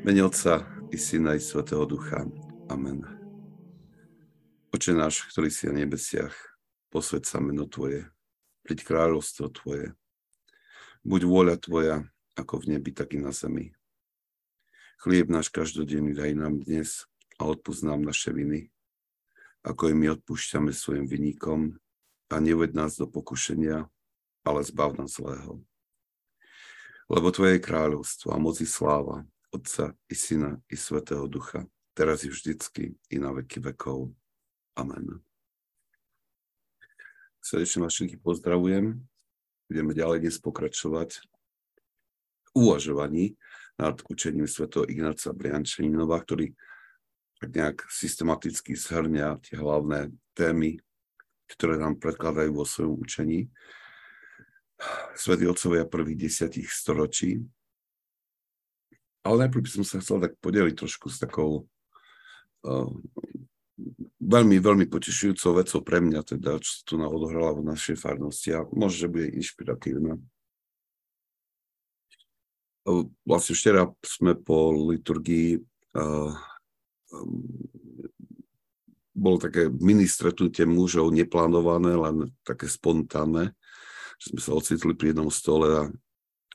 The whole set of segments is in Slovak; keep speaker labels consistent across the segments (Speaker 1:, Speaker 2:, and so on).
Speaker 1: Mene Otca i Syna i Svetého Ducha. Amen. Oče náš, ktorý si na nebesiach, posved sa meno Tvoje, príď kráľovstvo Tvoje. Buď vôľa Tvoja, ako v nebi, tak i na zemi. Chlieb náš každodenný daj nám dnes a odpúsť nám naše viny, ako i my odpúšťame svojim vynikom a neved nás do pokušenia, ale zbav nás zlého. Lebo Tvoje je kráľovstvo a moci sláva Otca i Syna i Svetého Ducha, teraz i vždycky i na veky vekov. Amen. Srdečne vás všetkých pozdravujem. Budeme ďalej dnes pokračovať v uvažovaní nad učením svätého Ignáca Briančaninova, ktorý tak nejak systematicky zhrňa tie hlavné témy, ktoré nám predkladajú vo svojom učení. Svetí otcovia prvých desiatich storočí ale najprv by som sa chcel tak podeliť trošku s takou uh, veľmi, veľmi potešujúcou vecou pre mňa, teda, čo sa tu odohrala v našej farnosti a možno, že bude inšpiratívna. Uh, vlastne včera sme po liturgii uh, um, bolo také mini stretnutie mužov, neplánované, len také spontánne, že sme sa ocitli pri jednom stole a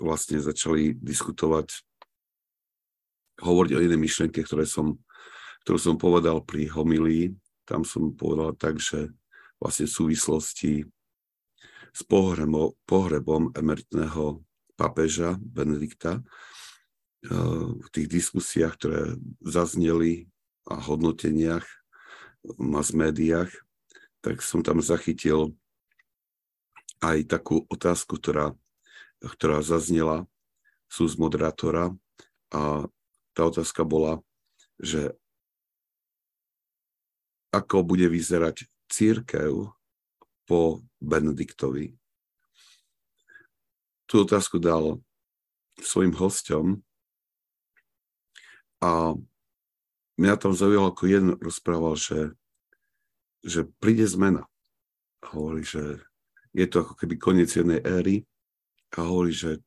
Speaker 1: vlastne začali diskutovať hovoriť o jednej myšlienke, ktoré som, ktorú som povedal pri homilii. Tam som povedal tak, že vlastne v súvislosti s pohrebom, pohrebom emeritného papeža Benedikta eh, v tých diskusiách, ktoré zazneli a hodnoteniach v mass médiách, tak som tam zachytil aj takú otázku, ktorá, ktorá zaznela sú z moderátora a tá otázka bola, že ako bude vyzerať církev po Benediktovi. Tú otázku dal svojim hostom a mňa tam zaujalo, ako jeden rozprával, že, že príde zmena. A hovorí, že je to ako keby koniec jednej éry a hovorí, že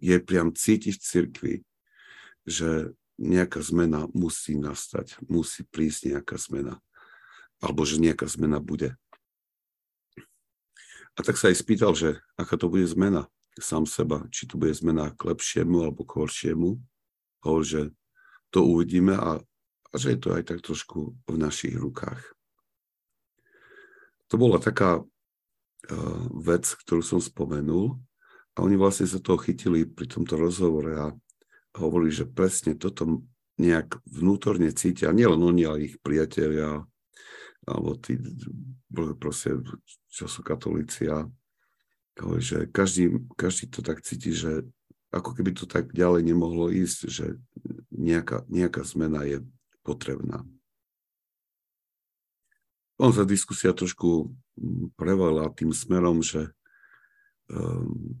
Speaker 1: je priam cítiť v cirkvi, že nejaká zmena musí nastať, musí prísť nejaká zmena, alebo že nejaká zmena bude. A tak sa aj spýtal, že aká to bude zmena sám seba, či to bude zmena k lepšiemu alebo k horšiemu. Hovorí, že to uvidíme a, a že je to aj tak trošku v našich rukách. To bola taká uh, vec, ktorú som spomenul a oni vlastne sa toho chytili pri tomto rozhovore a hovorili, že presne toto nejak vnútorne cítia, nielen oni, ale ich priatelia, alebo tí, proste, čo sú katolíci a že každý, každý to tak cíti, že ako keby to tak ďalej nemohlo ísť, že nejaká, nejaká zmena je potrebná. On sa diskusia trošku prevala tým smerom, že um,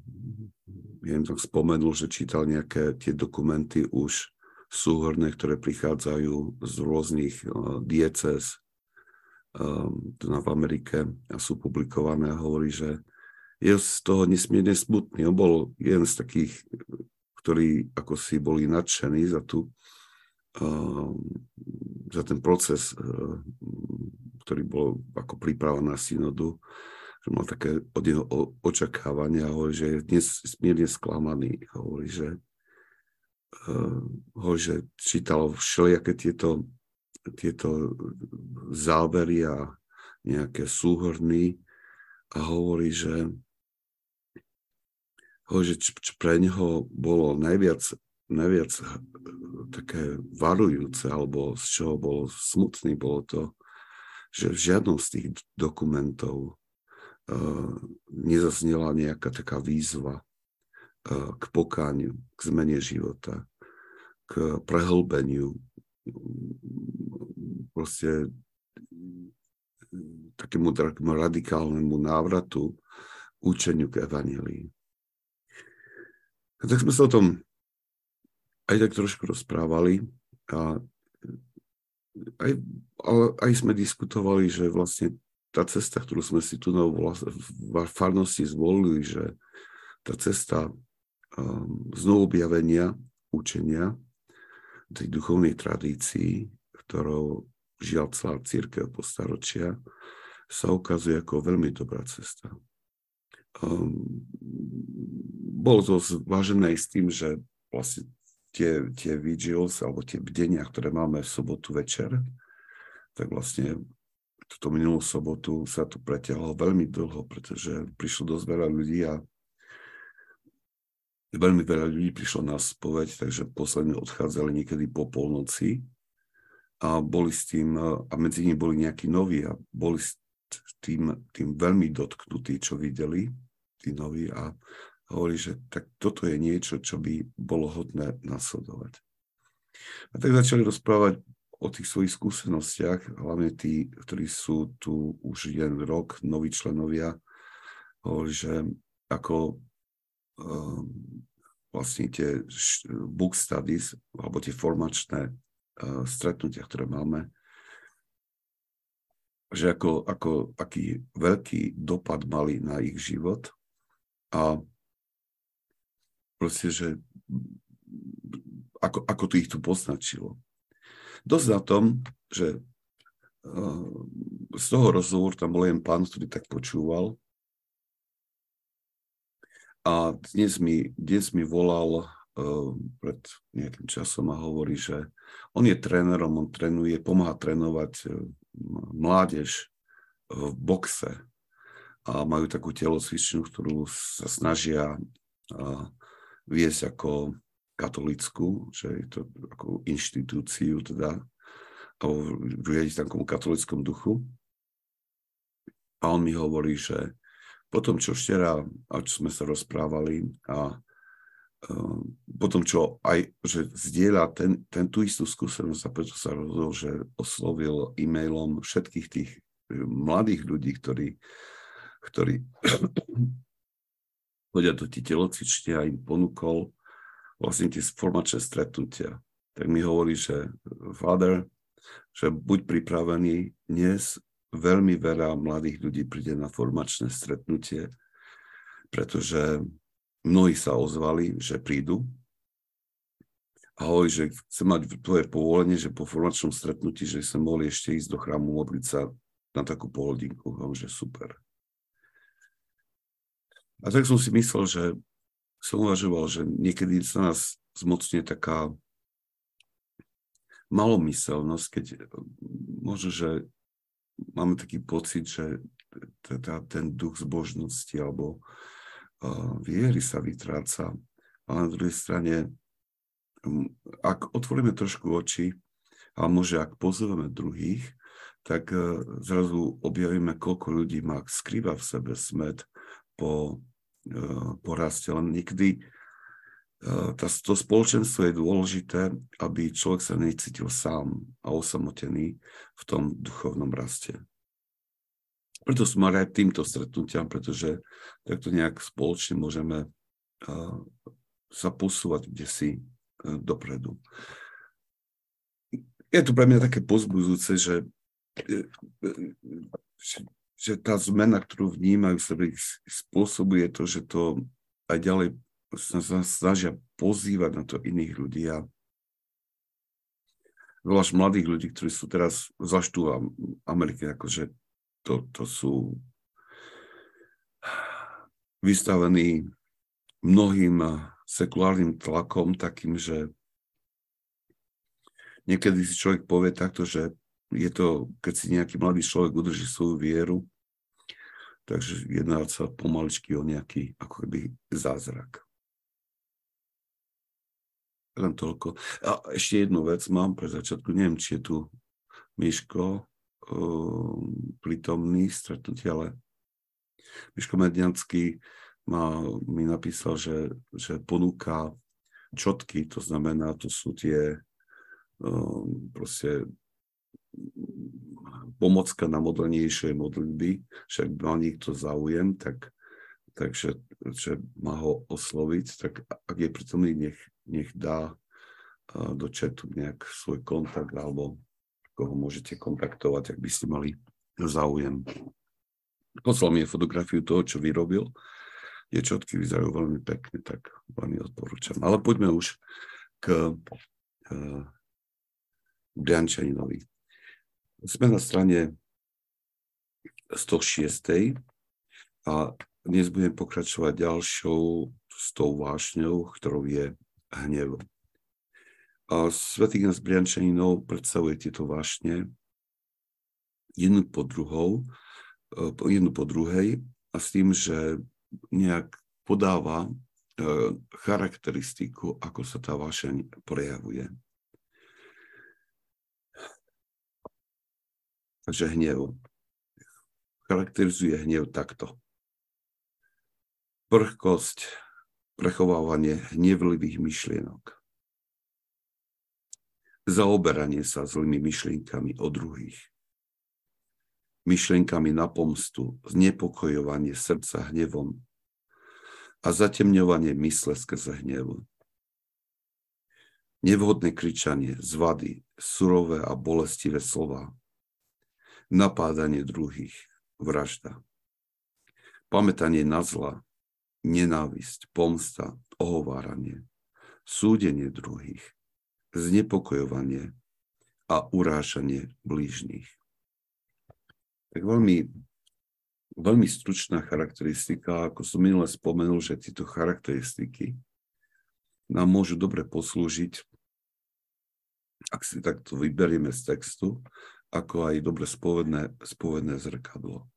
Speaker 1: ja som spomenul, že čítal nejaké tie dokumenty už súhrné, ktoré prichádzajú z rôznych uh, dieces um, v Amerike a sú publikované a hovorí, že je z toho nesmierne smutný. On bol jeden z takých, ktorí ako si boli nadšení za, tú, uh, za ten proces, uh, ktorý bol ako príprava na synodu že mal také od neho očakávania, hovorí, že je dnes smierne sklamaný. Hovorí, že, uh, hovorí, že čítal všelijaké tieto, tieto zábery a nejaké súhrny a hovorí, že, hovorí, že č, č pre neho bolo najviac, najviac eh, také varujúce, alebo z čoho bol smutný, bolo to, že v žiadnom z tých dokumentov nezaznela nejaká taká výzva k pokániu, k zmene života, k prehlbeniu, proste takému radikálnemu návratu učeniu k evanílii. A tak sme sa o tom aj tak trošku rozprávali a aj, ale aj sme diskutovali, že vlastne tá cesta, ktorú sme si tu v farnosti zvolili, že tá cesta um, znovu objavenia učenia tej duchovnej tradícii, ktorou žiaľ celá církev po staročia, sa ukazuje ako veľmi dobrá cesta. Um, bolo to zvážené s tým, že vlastne tie, tie vigils alebo tie bdenia, ktoré máme v sobotu večer, tak vlastne túto minulú sobotu sa to preťahlo veľmi dlho, pretože prišlo dosť veľa ľudí a veľmi veľa ľudí prišlo na spoveď, takže posledne odchádzali niekedy po polnoci a boli s tým, a medzi nimi boli nejakí noví a boli s tým, tým veľmi dotknutí, čo videli, tí noví a hovorí, že tak toto je niečo, čo by bolo hodné nasledovať. A tak začali rozprávať o tých svojich skúsenostiach, hlavne tí, ktorí sú tu už jeden rok, noví členovia, hovorí, že ako um, vlastne tie book studies, alebo tie formačné uh, stretnutia, ktoré máme, že ako, ako, aký veľký dopad mali na ich život a proste, že ako, ako to ich tu poznačilo. Dosť na tom, že uh, z toho rozhovoru tam bol len pán, ktorý tak počúval. A dnes mi, dnes mi volal uh, pred nejakým časom a hovorí, že on je trénerom, on trénuje, pomáha trénovať uh, mládež v boxe a majú takú telocvičňu, ktorú sa snažia viesť ako katolickú, že je to ako inštitúciu teda, alebo riadiť takom katolickom duchu. A on mi hovorí, že potom, čo včera, a čo sme sa rozprávali a uh, potom, čo aj, že zdieľa ten, ten tú istú skúsenosť a preto sa rozhodol, že oslovil e-mailom všetkých tých e, mladých ľudí, ktorí, ktorí chodia do tie telocvične a im ponúkol vlastne tie formačné stretnutia. Tak mi hovorí, že Father, že buď pripravený, dnes veľmi veľa mladých ľudí príde na formačné stretnutie, pretože mnohí sa ozvali, že prídu a hovorí, že chce mať tvoje povolenie, že po formačnom stretnutí, že sa mohli ešte ísť do chrámu modliť sa na takú pohodinku. Hovorím, že super. A tak som si myslel, že som uvažoval, že niekedy sa nás zmocne taká malomyselnosť, keď možno, že máme taký pocit, že teda ten duch zbožnosti alebo uh, viery sa vytráca. Ale na druhej strane, ak otvoríme trošku oči a môže ak pozrieme druhých, tak uh, zrazu objavíme, koľko ľudí má skrýva v sebe smet po Eh, porastie. Len niekedy eh, to spoločenstvo je dôležité, aby človek sa necítil sám a osamotený v tom duchovnom raste. Preto sme aj týmto stretnutiam, pretože takto nejak spoločne môžeme eh, sa posúvať kde si dopredu. Je to pre mňa také pozbudzujúce, že, že tá zmena, ktorú vnímajú sebe, spôsobuje to, že to aj ďalej sa snažia pozývať na to iných ľudí a zvlášť mladých ľudí, ktorí sú teraz, tu v Amerike, akože to, to sú vystavení mnohým sekulárnym tlakom, takým, že niekedy si človek povie takto, že je to, keď si nejaký mladý človek udrží svoju vieru, takže jedná sa pomaličky o nejaký ako keby zázrak. Len toľko. A ešte jednu vec mám pre začiatku, neviem, či je tu Miško uh, prítomný stretnutie, ale Miško Medňanský ma, mi napísal, že, že ponúka čotky, to znamená, to sú tie uh, proste pomocka na modlnejšie modlitby, však mal niekto záujem, tak, takže že má ho osloviť, tak ak je pritomný, nech, nech dá do chatu nejak svoj kontakt alebo koho môžete kontaktovať, ak by ste mali záujem. Poslal mi fotografiu toho, čo vyrobil. Tie čotky vyzerajú veľmi pekne, tak veľmi odporúčam. Ale poďme už k Briančaninovi. Sme na strane 106. a dnes budem pokračovať ďalšou s tou vášňou, ktorou je hnev. A Svetý Ignác Briančaninov predstavuje tieto vášne jednu po druhou, e, jednu po druhej a s tým, že nejak podáva e, charakteristiku, ako sa tá vášeň prejavuje. Takže hnev. Charakterizuje hnev takto. Prchkosť, prechovávanie hnevlivých myšlienok zaoberanie sa zlými myšlienkami o druhých. Myšlienkami na pomstu, znepokojovanie srdca hnevom a zatemňovanie mysle skrze hnev. Nevhodné kričanie, zvady, surové a bolestivé slova, napádanie druhých, vražda. Pamätanie na zla, nenávisť, pomsta, ohováranie, súdenie druhých, znepokojovanie a urážanie blížnych. Tak veľmi, veľmi stručná charakteristika, ako som minule spomenul, že tieto charakteristiky nám môžu dobre poslúžiť, ak si takto vyberieme z textu, ako aj dobre spovedné, spovedné zrkadlo.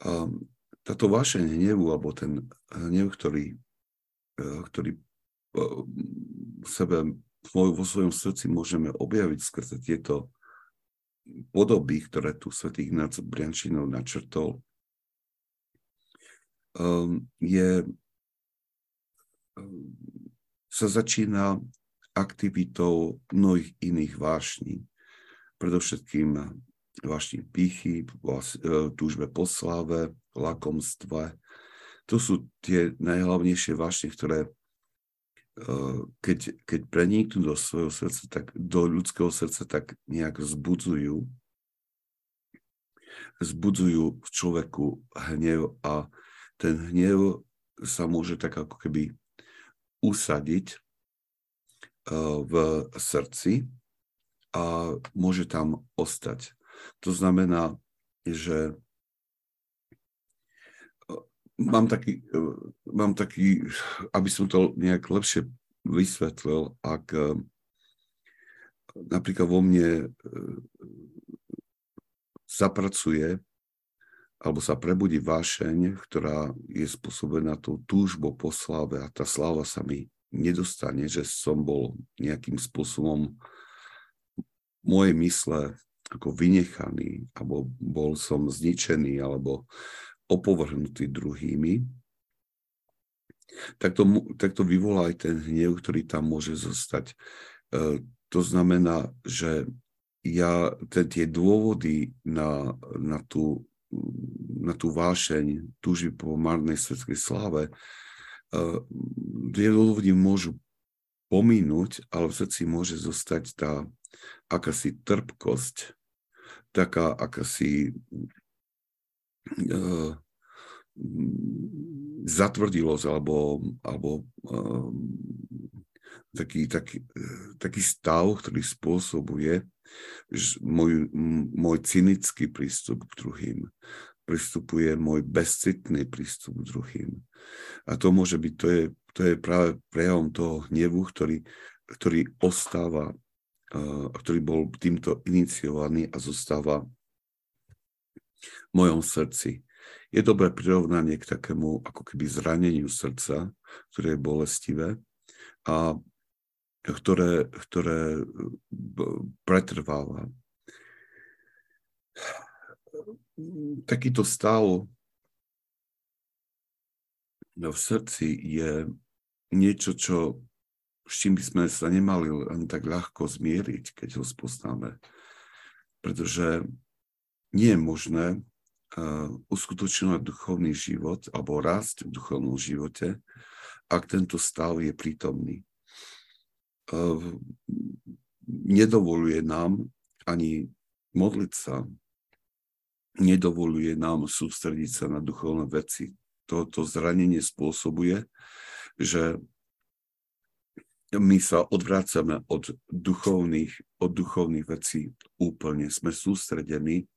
Speaker 1: A táto vášeň hnevu, alebo ten hnev, ktorý, ktorý v sebe, vo svojom srdci môžeme objaviť skrze tieto podoby, ktoré tu svätý Ignác Briančinov načrtol, um, je, um, sa začína aktivitou mnohých iných vášní. Predovšetkým vášni pýchy, e, túžbe po sláve, lakomstve. To sú tie najhlavnejšie vášne, ktoré keď, keď preniknú do svojho srdca, tak do ľudského srdca, tak nejak vzbudzujú vzbudzujú v človeku hnev a ten hnev sa môže tak ako keby usadiť v srdci a môže tam ostať. To znamená, že mám taký, mám taký, aby som to nejak lepšie vysvetlil, ak eh, napríklad vo mne zapracuje alebo sa prebudí vášeň, ktorá je spôsobená tou túžbou po sláve a tá sláva sa mi nedostane, že som bol nejakým spôsobom mojej mysle ako vynechaný, alebo bol som zničený, alebo opovrhnutý druhými, tak to, tak to vyvolá aj ten hnev, ktorý tam môže zostať. E, to znamená, že ja tie dôvody na, na, tú, na tú vášeň, túži po marnej svetskej sláve, e, tie dôvody môžu pominúť, ale v srdci môže zostať tá akási trpkosť, taká akási uh, zatvrdilosť alebo, alebo uh, taký, taký, taký stav, ktorý spôsobuje môj, môj cynický prístup k druhým. Pristupuje môj bezcitný prístup k druhým. A to môže byť, to je, to je práve prejavom toho hnevu, ktorý, ktorý ostáva, uh, ktorý bol týmto iniciovaný a zostáva v mojom srdci. Je dobré prirovnanie k takému ako keby zraneniu srdca, ktoré je bolestivé a ktoré, ktoré pretrváva. Takýto stav v srdci je niečo, čo, s čím by sme sa nemali len tak ľahko zmieriť, keď ho spoznáme. Pretože nie je možné uh, uskutočňovať duchovný život alebo rásť v duchovnom živote, ak tento stav je prítomný. Uh, nedovoluje nám ani modliť sa, nedovoluje nám sústrediť sa na duchovné veci. Toto zranenie spôsobuje, že my sa odvrácame od duchovných, od duchovných vecí úplne. Sme sústredení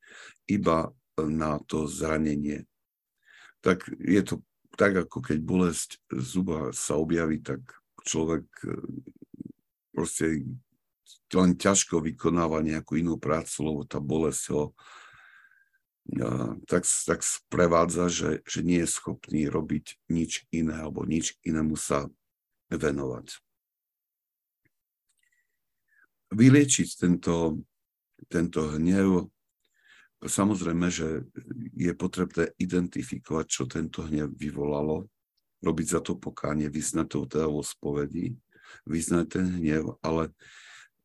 Speaker 1: iba na to zranenie. Tak je to tak, ako keď bolesť zuba sa objaví, tak človek e, proste len ťažko vykonáva nejakú inú prácu, lebo tá bolesť ho tak, tak sprevádza, že, že nie je schopný robiť nič iné alebo nič inému sa venovať. Vyliečiť tento, tento hnev, samozrejme, že je potrebné identifikovať, čo tento hnev vyvolalo, robiť za to pokánie, vyznať to teda vo spovedi, vyznať ten hnev, ale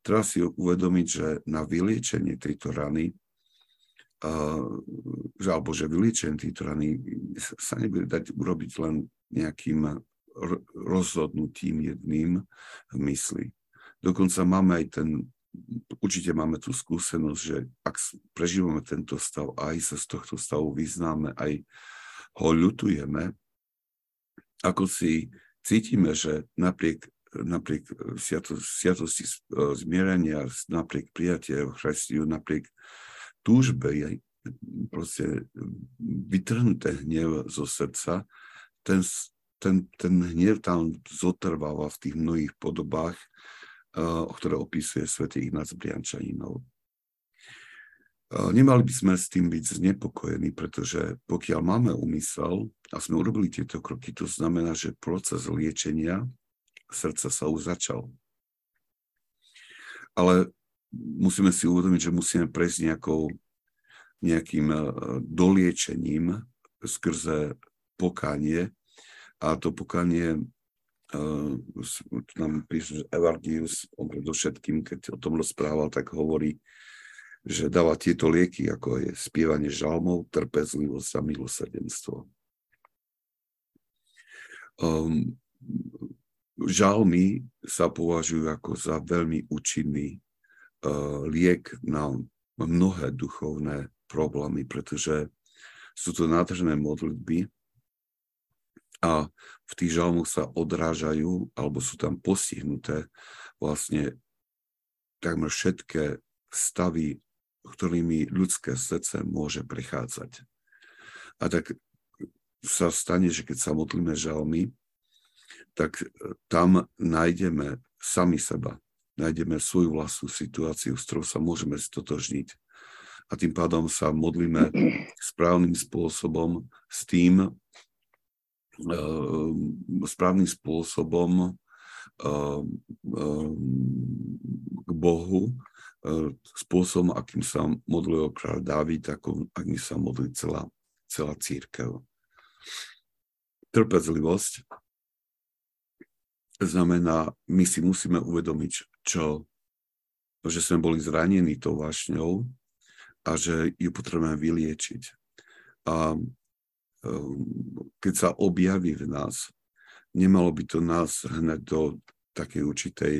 Speaker 1: treba si uvedomiť, že na vyliečenie tejto rany, že, alebo že vyliečenie tejto rany sa nebude dať urobiť len nejakým rozhodnutím jedným v mysli. Dokonca máme aj ten, určite máme tú skúsenosť, že ak prežívame tento stav, aj sa z tohto stavu vyznáme, aj ho ľutujeme, ako si cítime, že napriek, napriek sviatosti e, zmierenia, napriek prijatia Christiu, napriek túžbe, jej proste vytrhnuté hnev zo srdca, ten, ten, ten hnev tam zotrváva v tých mnohých podobách ktoré opisuje svätý Ignác Briančaninov. Nemali by sme s tým byť znepokojení, pretože pokiaľ máme úmysel a sme urobili tieto kroky, to znamená, že proces liečenia srdca sa už začal. Ale musíme si uvedomiť, že musíme prejsť nejakou, nejakým e, doliečením skrze pokánie a to pokánie uh, nám píše, že Evardius, on predovšetkým, keď o tom rozprával, tak hovorí, že dáva tieto lieky, ako je spievanie žalmov, trpezlivosť a milosrdenstvo. Um, žalmy sa považujú ako za veľmi účinný liek na mnohé duchovné problémy, pretože sú to nádherné modlitby, a v tých žalmoch sa odrážajú, alebo sú tam postihnuté vlastne takmer všetké stavy, ktorými ľudské srdce môže prechádzať. A tak sa stane, že keď sa modlíme žalmy, tak tam nájdeme sami seba, nájdeme svoju vlastnú situáciu, s ktorou sa môžeme stotožniť. A tým pádom sa modlíme správnym spôsobom s tým, Ehm, správnym spôsobom ehm, ehm, k Bohu, spôsobom, akým sa modlil kráľ Dávid, ako, akým sa modlí celá, celá církev. Trpezlivosť znamená, my si musíme uvedomiť, čo, že sme boli zranení tou vášňou a že ju potrebujeme vyliečiť. A Ehm, keď sa objaví v nás, nemalo by to nás hneď do takej určitej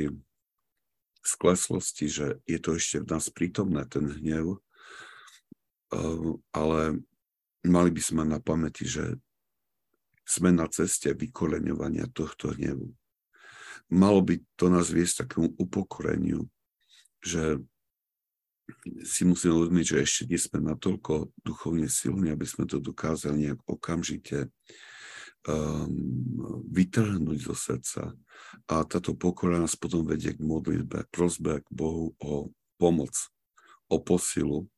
Speaker 1: skleslosti, že je to ešte v nás prítomné, ten hnev, ehm, ale mali by sme na pamäti, že sme na ceste vykoleňovania tohto hnevu. Malo by to nás viesť takému upokoreniu, že si musíme uvedomiť, že ešte nie sme natoľko duchovne silní, aby sme to dokázali nejak okamžite um, vytrhnúť zo srdca. A táto pokora nás potom vedie k modlitbe, prosbe k Bohu o pomoc, o posilu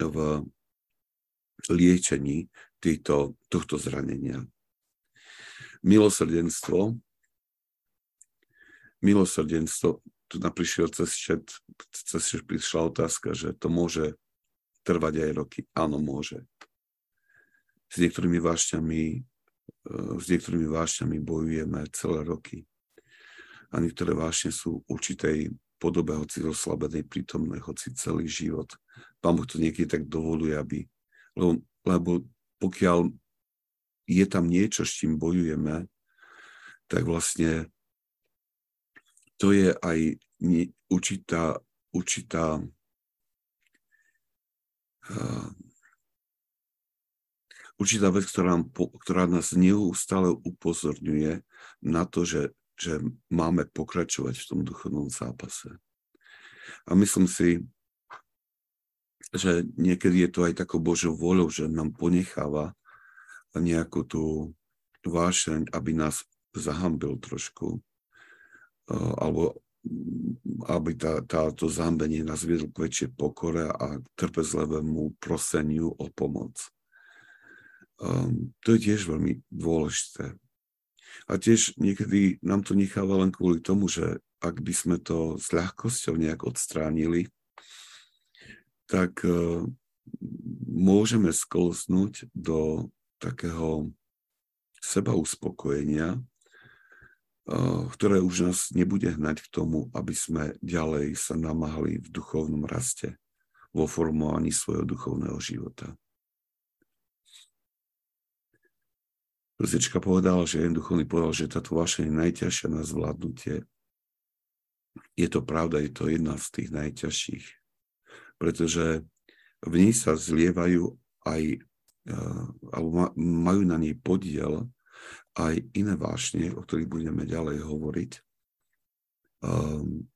Speaker 1: v liečení týchto, tohto zranenia. Milosrdenstvo milosrdenstvo tu naprišiel cez chat, cez chat prišla otázka, že to môže trvať aj roky. Áno, môže. S niektorými vášťami, eh, s niektorými vášťami bojujeme celé roky. A niektoré vášne sú určitej podobe, hoci zoslabenej, prítomnej, hoci celý život. Pán Boh to niekedy tak dovoluje, aby... Lebo, lebo pokiaľ je tam niečo, s čím bojujeme, tak vlastne to je aj určitá, určitá uh, určitá vec, ktorá, ktorá nás neustále upozorňuje na to, že že máme pokračovať v tom duchovnom zápase. A myslím si, že niekedy je to aj takou Božou voľou, že nám ponecháva nejakú tú vášeň, aby nás zahambil trošku, alebo aby tá, táto zahambenie nás viedlo k väčšej pokore a trpezlivému proseniu o pomoc. Um, to je tiež veľmi dôležité. A tiež niekedy nám to necháva len kvôli tomu, že ak by sme to s ľahkosťou nejak odstránili, tak uh, môžeme skolznúť do takého seba uspokojenia, ktoré už nás nebude hnať k tomu, aby sme ďalej sa namáhali v duchovnom raste, vo formovaní svojho duchovného života. Rosička povedala, že jeden duchovný povedal, že táto vaša je najťažšia na zvládnutie. Je to pravda, je to jedna z tých najťažších, pretože v nej sa zlievajú aj, eh, alebo majú na nej podiel aj iné vášne, o ktorých budeme ďalej hovoriť. Um,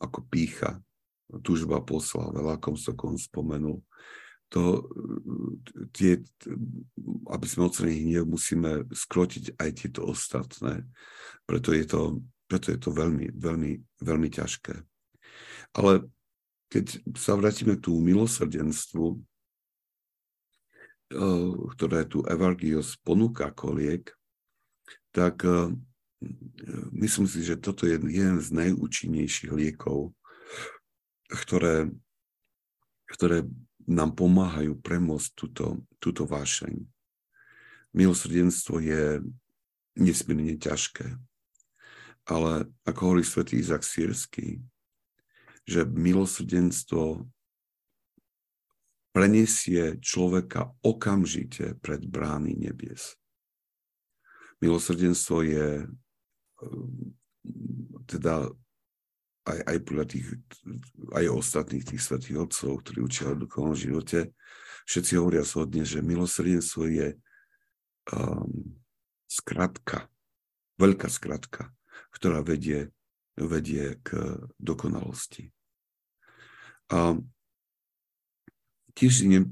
Speaker 1: ako pícha, túžba po slave, ako som spomenul, to, tie, aby sme ocenili hnev, musíme skrotiť aj tieto ostatné. Preto je to, preto je to veľmi, veľmi, veľmi ťažké. Ale keď sa vrátime k tú milosrdenstvu, ktoré tu Evargios ponúka ako liek, tak eh, myslím si, že toto je jeden z najúčinnejších liekov, ktoré, ktoré nám pomáhajú premôcť túto, túto vášeň. Milosrdenstvo je nesmierne ťažké, ale ako hovorí svätý Izak Sírsky, že milosrdenstvo preniesie človeka okamžite pred brány nebies. Milosrdenstvo je teda aj, aj podľa tých, aj ostatných tých svetých otcov, ktorí učia o duchovnom živote, všetci hovoria shodne, že milosrdenstvo je um, skratka, veľká skratka, ktorá vedie, vedie k dokonalosti. A tiež ne,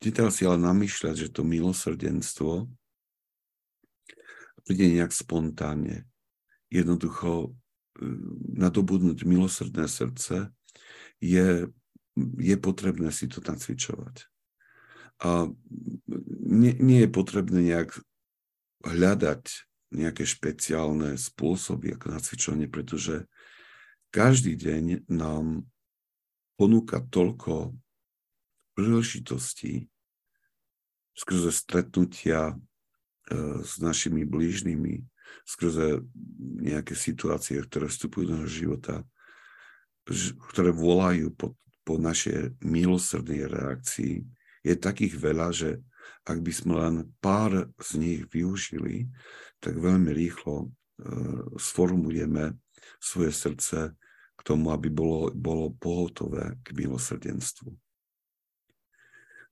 Speaker 1: netreba si ale namýšľať, že to milosrdenstvo príde nejak spontánne. Jednoducho nadobudnúť milosrdné srdce, je, je potrebné si to nacvičovať. A nie, nie je potrebné nejak hľadať nejaké špeciálne spôsoby ako nacvičovanie, pretože každý deň nám ponúka toľko príležitostí skrze stretnutia e, s našimi blížnymi, skrze nejaké situácie, ktoré vstupujú do nášho života, ktoré volajú po, po našej milosrdnej reakcii, je takých veľa, že ak by sme len pár z nich využili, tak veľmi rýchlo uh, sformujeme svoje srdce k tomu, aby bolo, bolo pohotové k milosrdenstvu.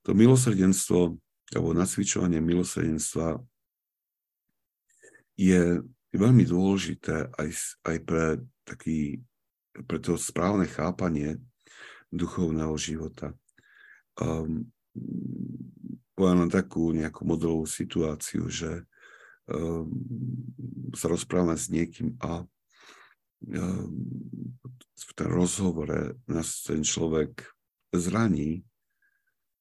Speaker 1: To milosrdenstvo, alebo nacvičovanie milosrdenstva je veľmi dôležité aj, aj pre, taký, pre to správne chápanie duchovného života. Um, poviem len takú nejakú modelovú situáciu, že um, sa rozprávame s niekým a um, v tom rozhovore nás ten človek zraní,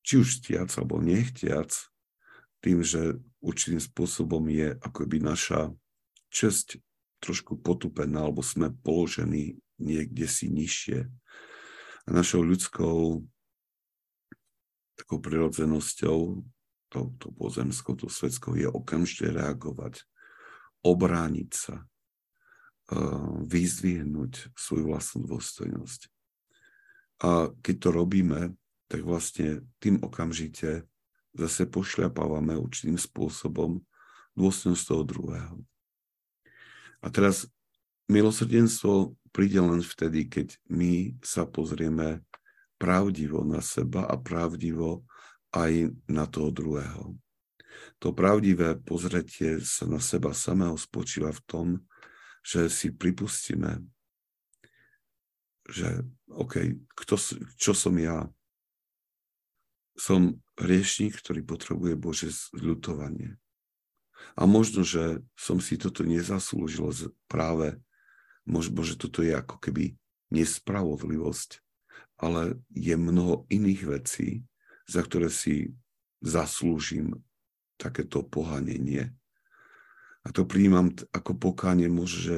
Speaker 1: či už chtiac alebo nechtiac, tým, že určitým spôsobom je akoby naša česť trošku potupená, alebo sme položení niekde si nižšie. A našou ľudskou takou prirodzenosťou, to, to pozemskou, to svetskou, je okamžite reagovať, obrániť sa, vyzdvihnúť svoju vlastnú dôstojnosť. A keď to robíme, tak vlastne tým okamžite zase pošľapávame určitým spôsobom dôstojnosť toho druhého. A teraz milosrdenstvo príde len vtedy, keď my sa pozrieme pravdivo na seba a pravdivo aj na toho druhého. To pravdivé pozretie sa na seba samého spočíva v tom, že si pripustíme, že OK, kto, čo som ja? Som hriešník, ktorý potrebuje Bože zľutovanie. A možno, že som si toto nezaslúžil práve, možno, že toto je ako keby nespravodlivosť, ale je mnoho iných vecí, za ktoré si zaslúžim takéto pohanenie. A to príjmam ako pokánie možno, že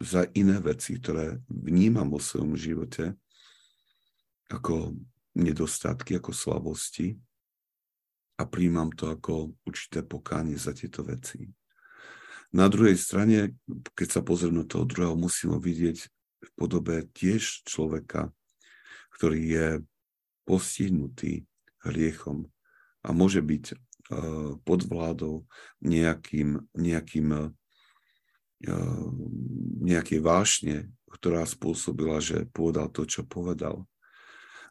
Speaker 1: za iné veci, ktoré vnímam vo svojom živote ako nedostatky, ako slabosti a príjmam to ako určité pokánie za tieto veci. Na druhej strane, keď sa pozriem na toho druhého, musím ho vidieť v podobe tiež človeka, ktorý je postihnutý hriechom a môže byť Eh, pod vládou nejakým, nejakým eh, nejakej vášne, ktorá spôsobila, že povedal to, čo povedal.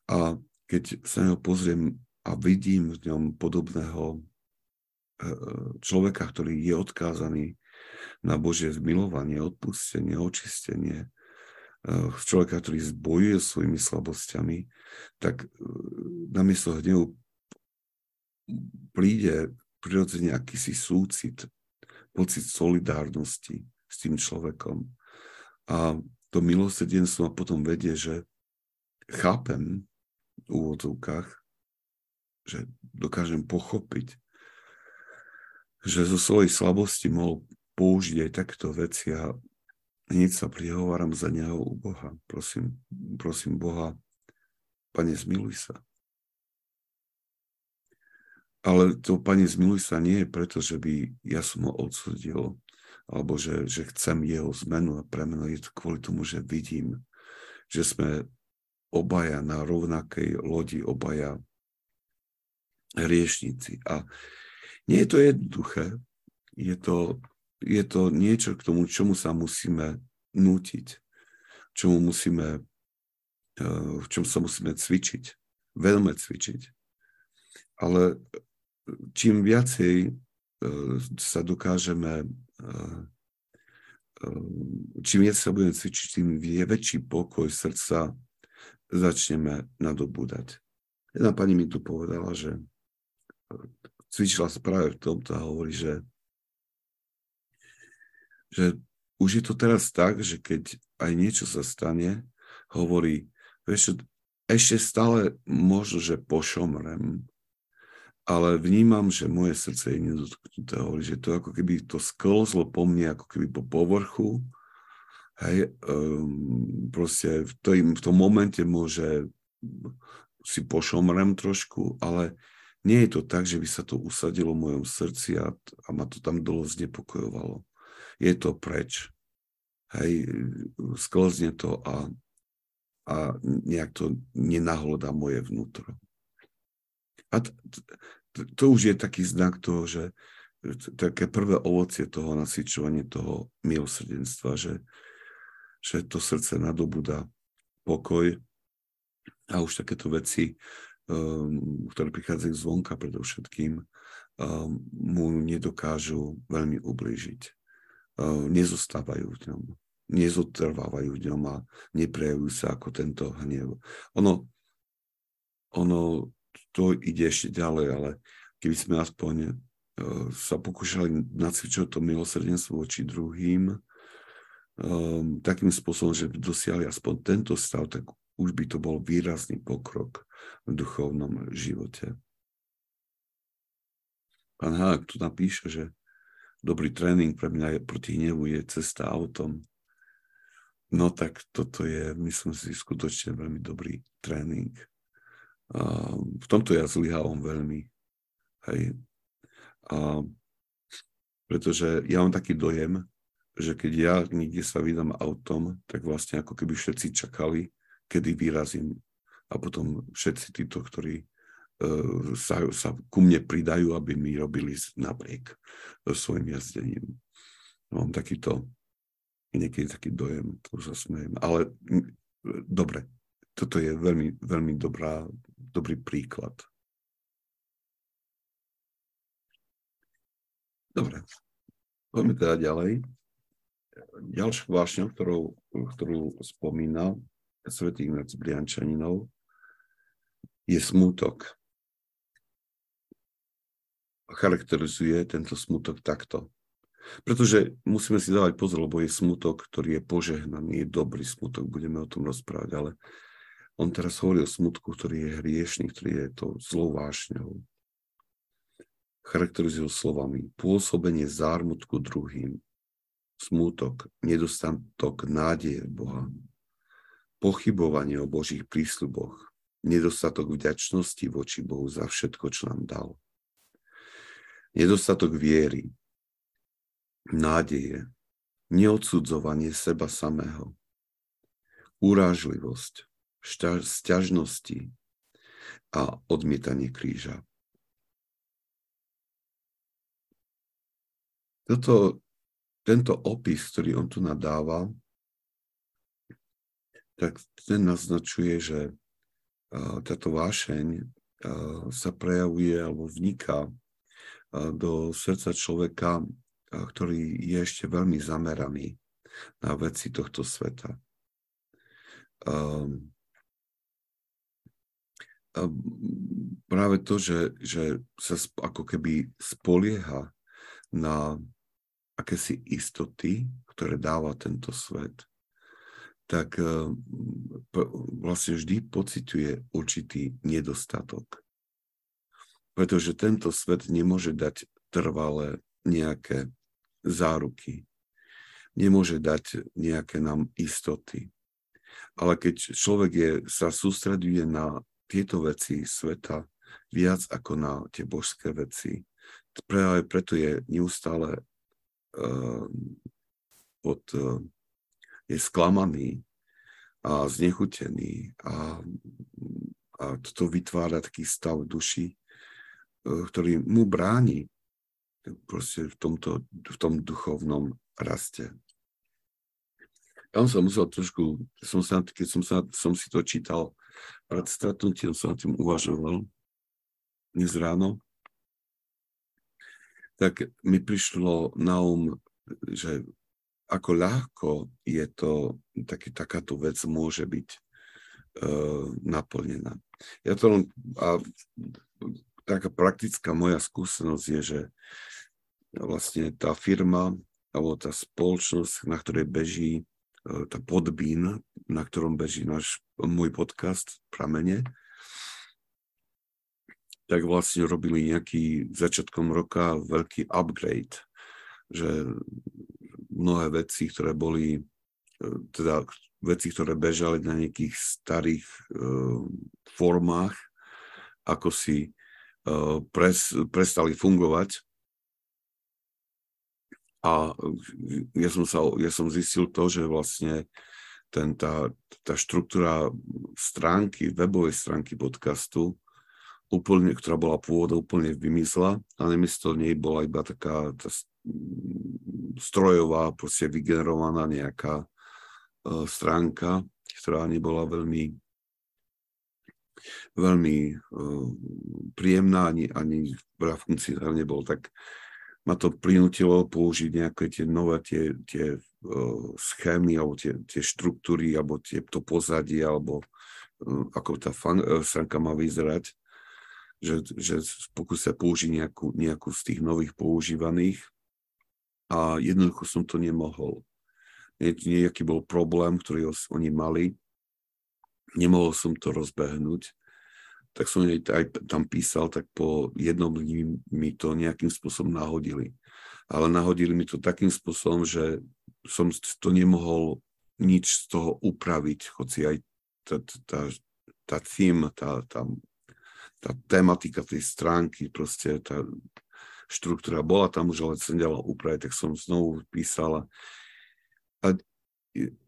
Speaker 1: A keď sa na pozriem a vidím v ňom podobného eh, človeka, ktorý je odkázaný na Božie zmilovanie, odpustenie, očistenie, človeka, ktorý zbojuje svojimi slabosťami, tak namiesto hnevu príde prirodzene akýsi súcit, pocit solidárnosti s tým človekom. A to milosrdenstvo ma potom vedie, že chápem úvodzovkách, že dokážem pochopiť, že zo svojej slabosti mohol použiť aj takéto veci a hneď sa prihováram za neho u Boha. Prosím, prosím Boha, Pane, zmiluj sa. Ale to, Pane, zmiluj sa nie je preto, že by ja som ho odsudil, alebo že, že chcem jeho zmenu a premenu. Je to kvôli tomu, že vidím, že sme obaja na rovnakej lodi, obaja hriešnici. A nie je to jednoduché. Je to, je to niečo k tomu, čomu sa musíme nútiť, čomu musíme, eh, v čom sa musíme cvičiť, veľmi cvičiť. Ale čím viacej e, sa dokážeme, e, e, čím viac sa budeme cvičiť, tým je väčší pokoj srdca začneme nadobúdať. Jedna pani mi tu povedala, že cvičila sa práve v tomto a hovorí, že, že už je to teraz tak, že keď aj niečo sa stane, hovorí, vieš, ešte stále možno, že pošomrem, ale vnímam, že moje srdce je nedotknuté. Hovorí, že to ako keby to sklzlo po mne, ako keby po povrchu. Hej, um, proste v, tým, v tom momente môže si pošomrem trošku, ale nie je to tak, že by sa to usadilo v mojom srdci a, a ma to tam dolo znepokojovalo. Je to preč. Hej, sklzne to a, a nejak to nenahlodá moje vnútro. A t- t- to už je taký znak toho, že také prvé ovocie toho nasyčovania toho milosrdenstva, že, že to srdce nadobúda pokoj a už takéto veci, um, ktoré prichádzajú zvonka predovšetkým, um, mu nedokážu veľmi ublížiť. Um, nezostávajú v ňom, nezotrvávajú v ňom a neprejavujú sa ako tento hnev. Ono, ono to ide ešte ďalej, ale keby sme aspoň uh, sa pokúšali nacvičovať to milosrdenstvo voči druhým, um, takým spôsobom, že dosiahli aspoň tento stav, tak už by to bol výrazný pokrok v duchovnom živote. Pán Hák tu napíše, že dobrý tréning pre mňa je, proti hnevu je cesta autom. No tak toto je, myslím si, skutočne veľmi dobrý tréning. A v tomto ja zlyhávam veľmi. Hej. A pretože ja mám taký dojem, že keď ja niekde sa vydám autom, tak vlastne ako keby všetci čakali, kedy vyrazím. A potom všetci títo, ktorí uh, sa, sa ku mne pridajú, aby mi robili napriek uh, svojim jazdením. Mám takýto, niekedy taký dojem, to sa smejem. Ale dobre, toto je veľmi, veľmi dobrá, dobrý príklad. Dobre, poďme teda ďalej. Ďalšia vášňa, ktorú, ktorú spomínal svätý Ignác Briančaninov, je smútok. Charakterizuje tento smutok takto. Pretože musíme si dávať pozor, lebo je smutok, ktorý je požehnaný, je dobrý smutok, budeme o tom rozprávať, ale on teraz hovorí o smutku, ktorý je hriešný, ktorý je to zlou vášňou. Charakterizujú slovami pôsobenie zármutku druhým, smútok, nedostatok nádeje v Boha, pochybovanie o Božích prísľuboch, nedostatok vďačnosti voči Bohu za všetko, čo nám dal. Nedostatok viery, nádeje, neodsudzovanie seba samého, urážlivosť, sťažnosti a odmietanie kríža. Toto tento opis, ktorý on tu nadáva, tak ten naznačuje, že táto vášeň sa prejavuje alebo vniká do srdca človeka, ktorý je ešte veľmi zameraný na veci tohto sveta. Práve to, že, že sa ako keby spolieha na akési istoty, ktoré dáva tento svet, tak eh, vlastne vždy pociťuje určitý nedostatok. Pretože tento svet nemôže dať trvalé nejaké záruky, nemôže dať nejaké nám istoty. Ale keď človek je, sa sústreduje na tieto veci sveta viac ako na tie božské veci, práve preto je neustále pod, ehm, je sklamaný a znechutený a, a toto vytvára taký stav duši, e, ktorý mu bráni proste v, tomto, v tom duchovnom raste. Ja som musel trošku, som sa, keď som, sa, som si to čítal pred stretnutím, som na tým uvažoval dnes ráno tak mi prišlo na um, že ako ľahko je to, taký, takáto vec môže byť uh, naplnená. Ja to len, a taká praktická moja skúsenosť je, že vlastne tá firma alebo tá spoločnosť, na ktorej beží uh, tá podbín, na ktorom beží náš, môj podcast Pramene, tak vlastne robili nejaký začiatkom roka veľký upgrade, že mnohé veci, ktoré boli, e, teda veci, ktoré bežali na nejakých starých uh, formách, ako si uh, pres, prestali fungovať. A ja som, sa, ja som zistil to, že vlastne ten, tá, tá štruktúra stránky, webovej stránky podcastu úplne, ktorá bola pôvodom úplne vymysla a nemiesto nej bola iba taká tá strojová, proste vygenerovaná nejaká uh, stránka, ktorá nebola veľmi veľmi uh, príjemná, ani, ani veľa funkcií nebol, tak ma to prinútilo použiť nejaké tie nové tie, tie uh, schémy, alebo tie, tie štruktúry, alebo tie, to pozadie, alebo uh, ako tá fan, stránka má vyzerať že, že pokúsia použiť nejakú, nejakú z tých nových používaných a jednoducho som to nemohol. Nejaký bol problém, ktorý oni mali, nemohol som to rozbehnúť, tak som aj tam písal, tak po jednom dní mi to nejakým spôsobom nahodili. Ale nahodili mi to takým spôsobom, že som to nemohol nič z toho upraviť, hoci aj tá, tá, tá theme, tá, tá tá tematika tej stránky, proste tá štruktúra bola tam už, ale som ďalej upraviť, tak som znovu písala. A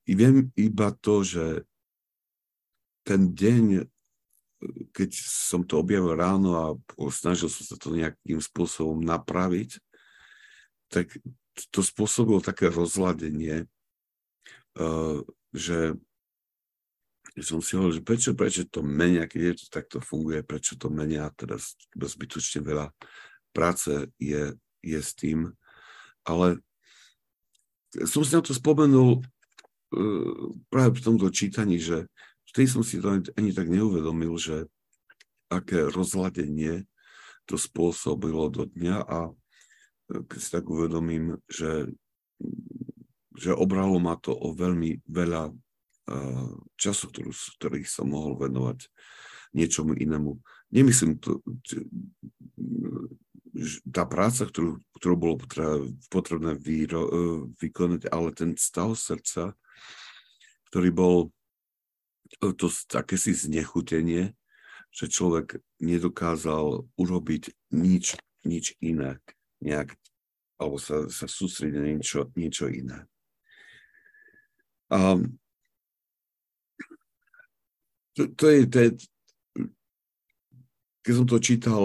Speaker 1: viem iba to, že ten deň, keď som to objavil ráno a snažil som sa to nejakým spôsobom napraviť, tak to spôsobilo také rozladenie, uh, že som si hovoril, že prečo, prečo to menia, keď je to takto funguje, prečo to menia, teda zbytočne veľa práce je, je s tým, ale som si na to spomenul uh, práve v tomto čítaní, že vtedy som si to ani, ani tak neuvedomil, že aké rozladenie to spôsobilo do dňa a keď si tak uvedomím, že, že obralo ma to o veľmi veľa času, ktorú, ktorý som mohol venovať niečomu inému. Nemyslím to, tá práca, ktorú, ktorú bolo potrebné výro, e, vykonať, ale ten stav srdca, ktorý bol e, to si znechutenie, že človek nedokázal urobiť nič, nič iné, nejak, alebo sa, sa sústrediť na niečo, niečo iné. A to, to, je, to je, keď som to čítal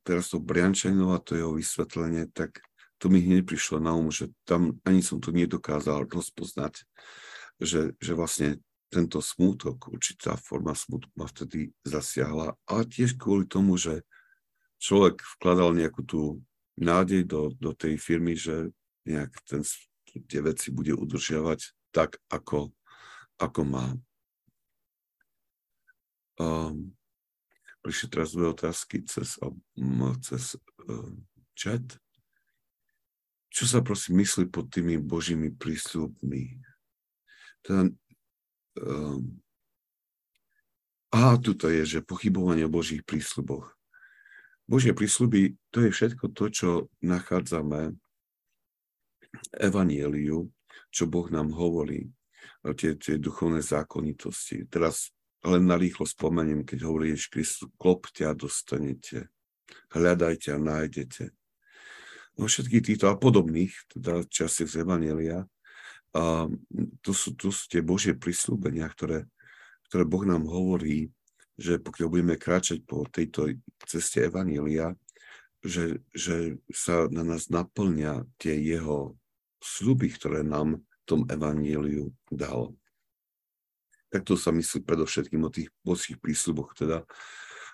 Speaker 1: teraz to Briančanov to jeho vysvetlenie, tak to mi hneď prišlo na um, že tam ani som to nedokázal rozpoznať, že, že vlastne tento smútok, určitá forma smútku ma vtedy zasiahla, ale tiež kvôli tomu, že človek vkladal nejakú tú nádej do, do tej firmy, že nejak ten, tie veci bude udržiavať tak, ako, ako má. Um, prišli teraz dve otázky cez, cez uh, chat. Čo sa prosím myslí pod tými božími prísľubmi? Teda, um, aha, tuto je, že pochybovanie o božích prísľuboch. Božie prísľuby, to je všetko to, čo nachádzame Evanieliu, čo Boh nám hovorí, tie, tie duchovné zákonitosti. Teraz len na rýchlo spomeniem, keď hovorí Ježiš Kristus, klopte a dostanete, hľadajte a nájdete. No všetkých týchto a podobných, teda časti z Evangelia, a to, sú, to sú tie Božie prislúbenia, ktoré, ktoré Boh nám hovorí, že pokiaľ budeme kráčať po tejto ceste Evanielia, že, že sa na nás naplňa tie jeho sluby, ktoré nám v tom Evanieliu dal tak to sa myslí predovšetkým o tých božích prísľuboch, teda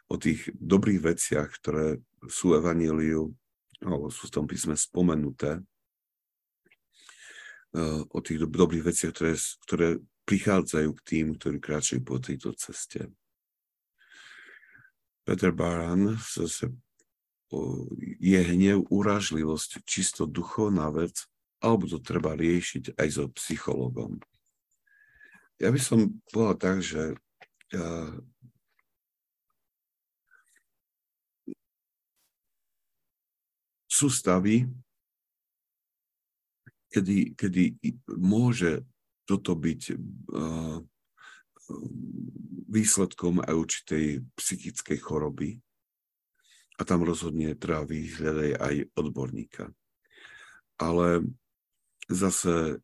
Speaker 1: o tých dobrých veciach, ktoré sú evaníliu, alebo sú v tom písme spomenuté, eh, o tých dobrých veciach, ktoré, ktoré prichádzajú k tým, ktorí kráčajú po tejto ceste. Peter Baran zase je hnev, úražlivosť čisto duchovná vec, alebo to treba riešiť aj so psychologom. Ja by som povedal tak, že ja, sú stavy, kedy, kedy môže toto byť uh, výsledkom aj určitej psychickej choroby a tam rozhodne treba vyhľadať aj odborníka. Ale zase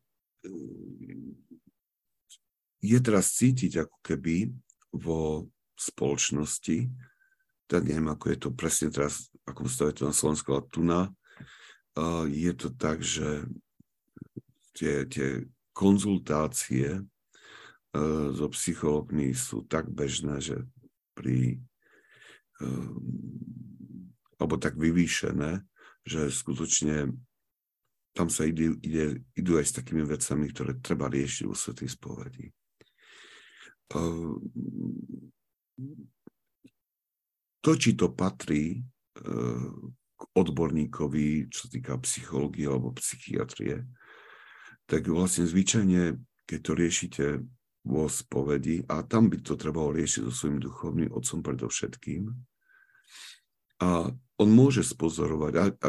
Speaker 1: je teraz cítiť ako keby vo spoločnosti, tak neviem, ako je to presne teraz, ako stave to na Slovensku, ale tu je to tak, že tie, tie konzultácie so psychologmi sú tak bežné, že pri alebo tak vyvýšené, že skutočne tam sa ide, ide, idú aj s takými vecami, ktoré treba riešiť vo Svetej spovedi. Ehm, to, či to patrí ehm, k odborníkovi, čo sa týka psychológie alebo psychiatrie, tak vlastne zvyčajne, keď to riešite vo spovedi, a tam by to trebalo riešiť so svojím duchovným otcom predovšetkým, a on môže spozorovať a, a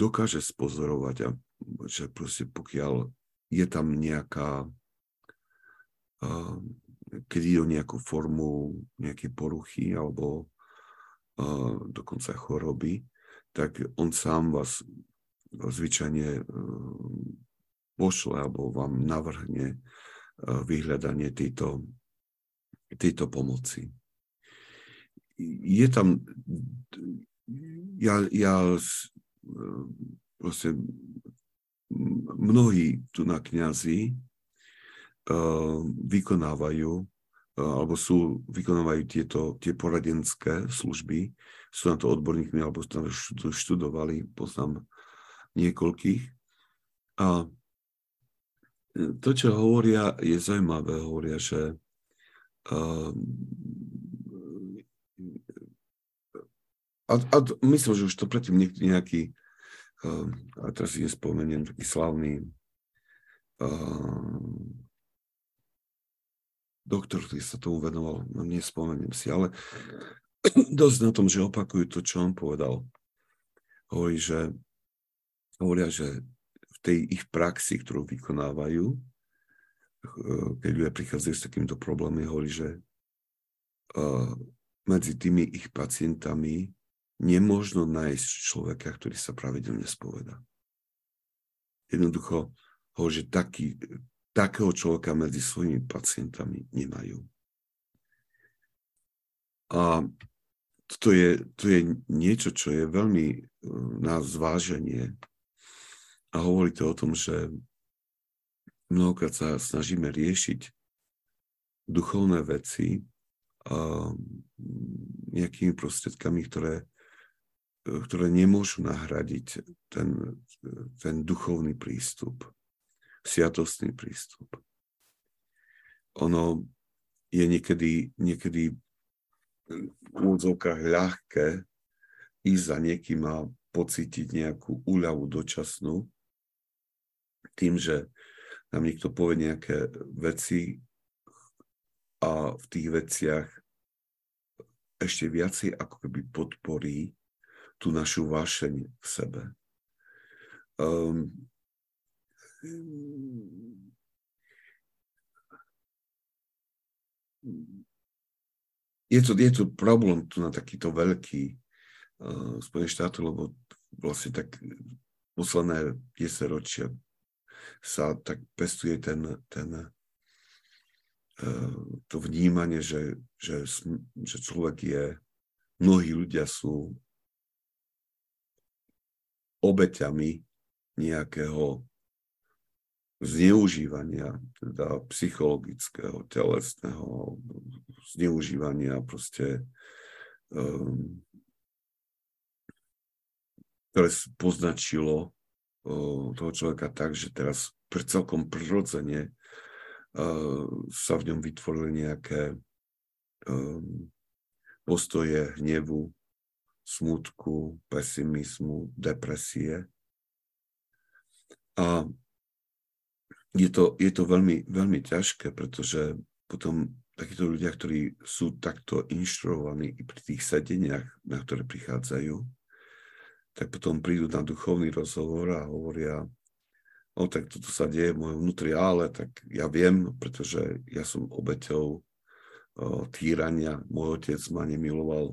Speaker 1: dokáže spozorovať, a, že proste pokiaľ je tam nejaká uh, o nejakú formu nejaké poruchy alebo uh, dokonca choroby, tak on sám vás zvyčajne uh, pošle alebo vám navrhne uh, vyhľadanie tejto, tejto pomoci. Je tam, ja, ja proste mnohí tu na kniazy vykonávajú eh, alebo sú, vykonávajú tieto, tie poradenské služby, sú na to odborníkmi alebo tam študovali, poznám niekoľkých. A to, čo hovoria, je zaujímavé. Hovoria, že a, a myslím, že už to predtým niekto nejaký, a teraz si nespomeniem, taký slavný uh, doktor, ktorý sa tomu venoval, no nespomeniem si, ale dosť na tom, že opakujú to, čo on povedal. Hovorí, že, hovoria, že v tej ich praxi, ktorú vykonávajú, eh, keď ľudia prichádzajú s takýmito problémami, hovorí, že uh, medzi tými ich pacientami nemôžno nájsť človeka, ktorý sa pravidelne spoveda. Jednoducho, hovorí, že taký, takého človeka medzi svojimi pacientami nemajú. A to je, to je niečo, čo je veľmi eh, na zváženie. A hovorí to o tom, že mnohokrát sa snažíme riešiť duchovné veci a nejakými prostriedkami, ktoré, ktoré nemôžu nahradiť ten, ten duchovný prístup, sviatostný prístup. Ono je niekedy, niekedy v úvodzovkách ľahké ísť za niekým a pocítiť nejakú úľavu dočasnú tým, že nám niekto povie nejaké veci a v tých veciach ešte viacej ako keby podporí tú našu vášeň v sebe. Um, je to, je to problém tu na takýto veľký uh, Spojených štátov, lebo vlastne tak posledné 10 ročia sa tak pestuje ten, ten uh, to vnímanie, že, že, že človek je, mnohí ľudia sú obeťami nejakého zneužívania, teda psychologického, telesného zneužívania, proste, um, ktoré poznačilo uh, toho človeka tak, že teraz pre celkom prirodzene uh, sa v ňom vytvorili nejaké um, postoje hnevu, smutku, pesimizmu, depresie. A je to, je to veľmi, veľmi ťažké, pretože potom takíto ľudia, ktorí sú takto inštruovaní i pri tých sedeniach, na ktoré prichádzajú, tak potom prídu na duchovný rozhovor a hovoria, no tak toto sa deje v mojom vnútri, ale tak ja viem, pretože ja som obeťou týrania, môj otec ma nemiloval,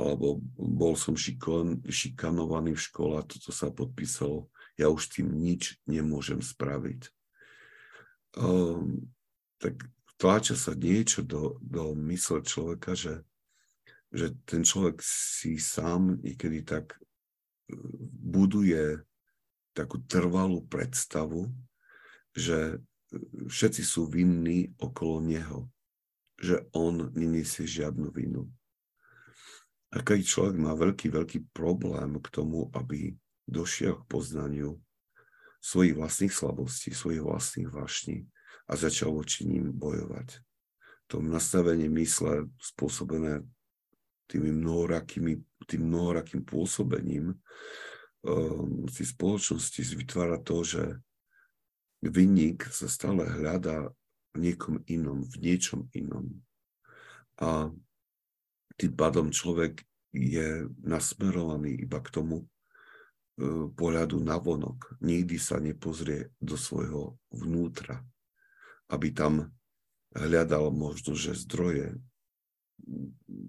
Speaker 1: alebo bol som šikon, šikanovaný v škole toto sa podpísalo, ja už tým nič nemôžem spraviť um, tak tláča sa niečo do, do mysle človeka, že, že ten človek si sám niekedy tak e, buduje takú trvalú predstavu, že e, všetci sú vinní okolo neho, že on neniesie žiadnu vinu. A keď človek má veľký, veľký problém k tomu, aby došiel k poznaniu svojich vlastných slabostí, svojich vlastných vášní a začal voči ním bojovať. To nastavenie mysle spôsobené tými mnohorakými, tým mnohorakým pôsobením um, si spoločnosti vytvára to, že vinník sa stále hľadá v niekom inom, v niečom inom. A tým pádom človek je nasmerovaný iba k tomu, pohľadu na vonok. Nikdy sa nepozrie do svojho vnútra, aby tam hľadal možno, že zdroje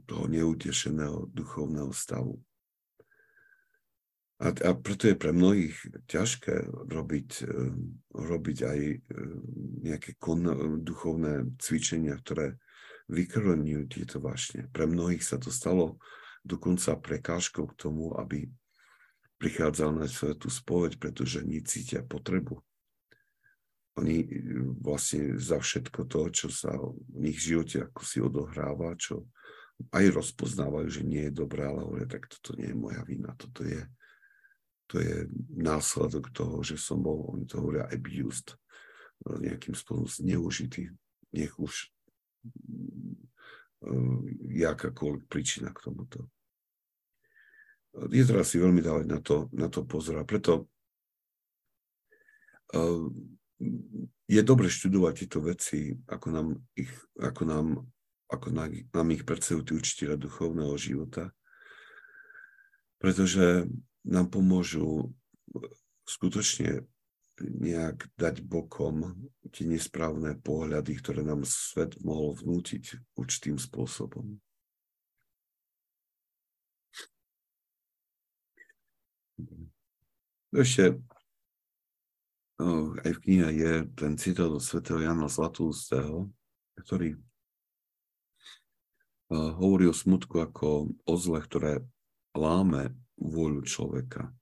Speaker 1: toho neutešeného duchovného stavu. A, a preto je pre mnohých ťažké robiť, e, robiť aj e, nejaké kon, duchovné cvičenia, ktoré vykrvňujú tieto vášne. Pre mnohých sa to stalo dokonca prekážkou k tomu, aby prichádzal na svetú spoveď, pretože necítia potrebu. Oni e, vlastne za všetko to, čo sa v nich živote ako si odohráva, čo aj rozpoznávajú, že nie je dobré, ale hovoria, tak toto nie je moja vina, toto je, to je následok toho, že som bol, oni to hovoria abused, nejakým spôsobom zneužitý. Nech už jakákoľvek príčina k tomuto. Teraz si veľmi dávať na to, na to pozor. A preto je dobre študovať tieto veci, ako nám ich, ako nám, ako nám, nám ich predstavujú tí učiteľa duchovného života, pretože nám pomôžu skutočne nejak dať bokom tie nesprávne pohľady, ktoré nám svet mohol vnútiť určitým spôsobom. Ešte aj v knihe je ten citát od svätého Jana Zlatústeho, ktorý hovorí o smutku ako o zle, ktoré láme vôľu človeka.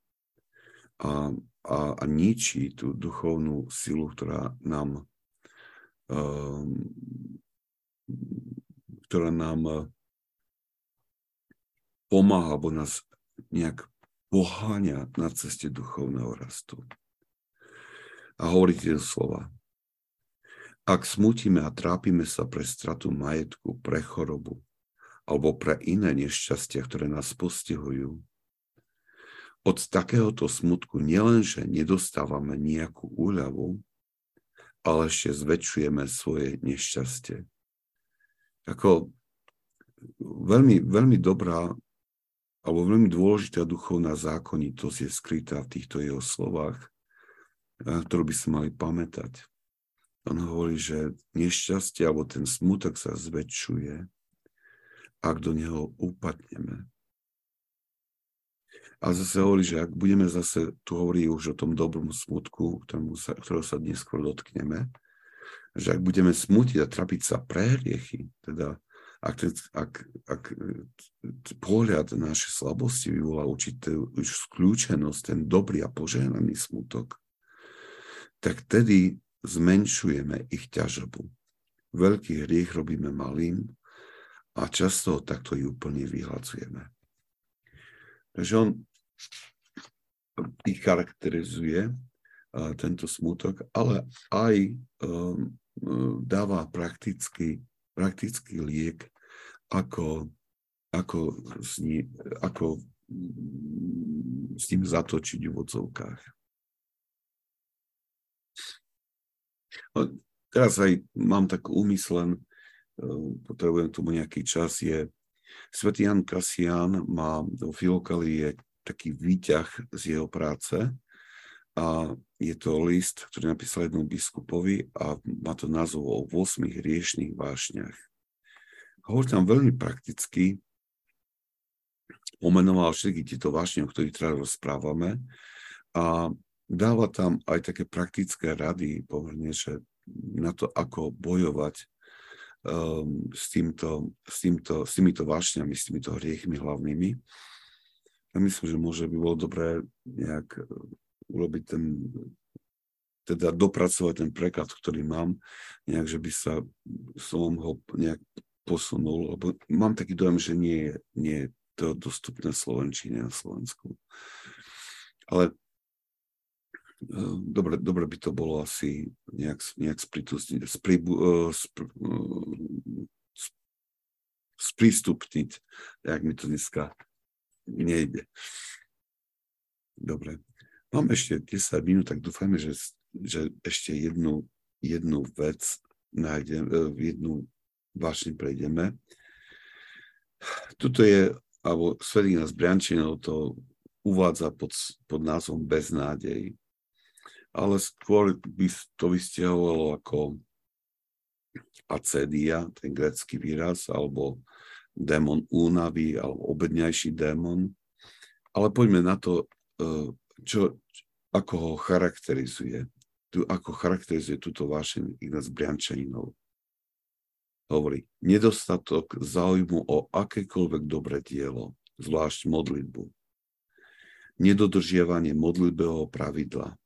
Speaker 1: A, a, a ničí tú duchovnú silu, ktorá nám um, ktorá nám pomáha, alebo nás nejak poháňa na ceste duchovného rastu a hovorí tie slova. Ak smutíme a trápime sa pre stratu majetku, pre chorobu alebo pre iné nešťastia, ktoré nás postihujú, od takéhoto smutku nielenže nedostávame nejakú úľavu, ale ešte zväčšujeme svoje nešťastie. Ako veľmi, veľmi dobrá alebo veľmi dôležitá duchovná zákonitosť je skrytá v týchto jeho slovách, ktorú by sme mali pamätať. On hovorí, že nešťastie alebo ten smutok sa zväčšuje, ak do neho upadneme. A zase hovorí, že ak budeme zase, tu hovorí už o tom dobrom smutku, sa, ktorého sa dnes dotkneme, že ak budeme smutiť a trapiť sa pre hriechy, teda ak, ten, ak, ak pohľad na naše slabosti vyvolá určitú skľúčenosť, ten dobrý a požehnaný smutok, tak tedy zmenšujeme ich ťažobu. Veľký hriech robíme malým a často takto ju úplne vyhľadzujeme. Takže on ich charakterizuje, tento smutok, ale aj um, dáva praktický, praktický liek, ako, ako, s ní, ako s ním zatočiť v odzovkách. No, teraz aj mám tak úmyslen, eh, potrebujem tomu nejaký čas, je Svetý Jan Kasian má do Filokali je taký výťah z jeho práce a je to list, ktorý napísal jednom biskupovi a má to názov o 8 riešných vášniach. Hovorí tam veľmi prakticky, pomenoval všetky tieto vášne, o ktorých teraz rozprávame a dáva tam aj také praktické rady, pomerne, že na to, ako bojovať um, s, týmto, s, týmto, s týmito vášňami, s týmito hriechmi hlavnými. Ja myslím, že môže by bolo dobré nejak uh, urobiť ten, teda dopracovať ten preklad, ktorý mám, nejak, že by sa som ho nejak posunul, lebo mám taký dojem, že nie nie je to dostupné Slovenčine na Slovensku. Ale dobre, dobre by to bolo asi nejak, nejak sprístupniť, sprí, uh, spr, uh, sprístupniť, jak mi to dneska nejde. Dobre. Mám ešte 10 minút, tak dúfajme, že, že ešte jednu, jednu vec nájdem, jednu vážne prejdeme. Tuto je, alebo Svedina z Briančinov to uvádza pod, pod názvom Beznádej ale skôr by to vysťahovalo ako acedia, ten grecký výraz, alebo démon únavy, alebo obedňajší démon. Ale poďme na to, e, čo, ako ho charakterizuje. Tu, ako charakterizuje túto vášeň Ignác Briančaninov. Hovorí, nedostatok záujmu o akékoľvek dobré dielo, zvlášť modlitbu. Nedodržiavanie modlitbého pravidla,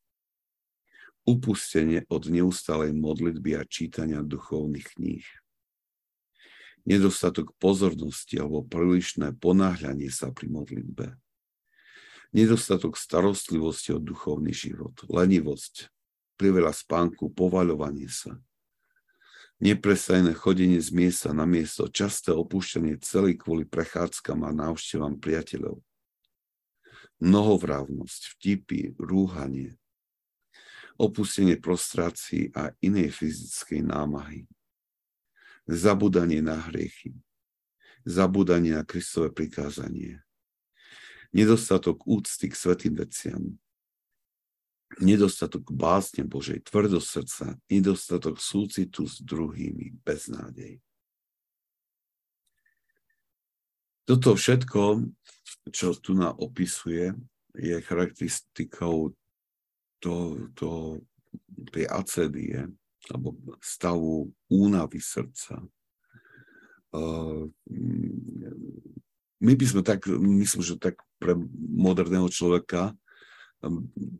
Speaker 1: upustenie od neustálej modlitby a čítania duchovných kníh. Nedostatok pozornosti alebo prílišné ponáhľanie sa pri modlitbe. Nedostatok starostlivosti o duchovný život, lenivosť, priveľa spánku, povaľovanie sa. Neprestajné chodenie z miesta na miesto, časté opúšťanie celý kvôli prechádzkam a návštevám priateľov. Mnohovrávnosť, vtipy, rúhanie, opustenie prostrácií a inej fyzickej námahy. Zabudanie na hriechy, zabudanie na Kristové prikázanie, nedostatok úcty k svetým veciam, nedostatok básne Božej, tvrdosť srdca, nedostatok súcitu s druhými, beznádej. Toto všetko, čo tu na opisuje, je charakteristikou to, to, tej acédie, alebo stavu únavy srdca. My by sme tak, myslím, že tak pre moderného človeka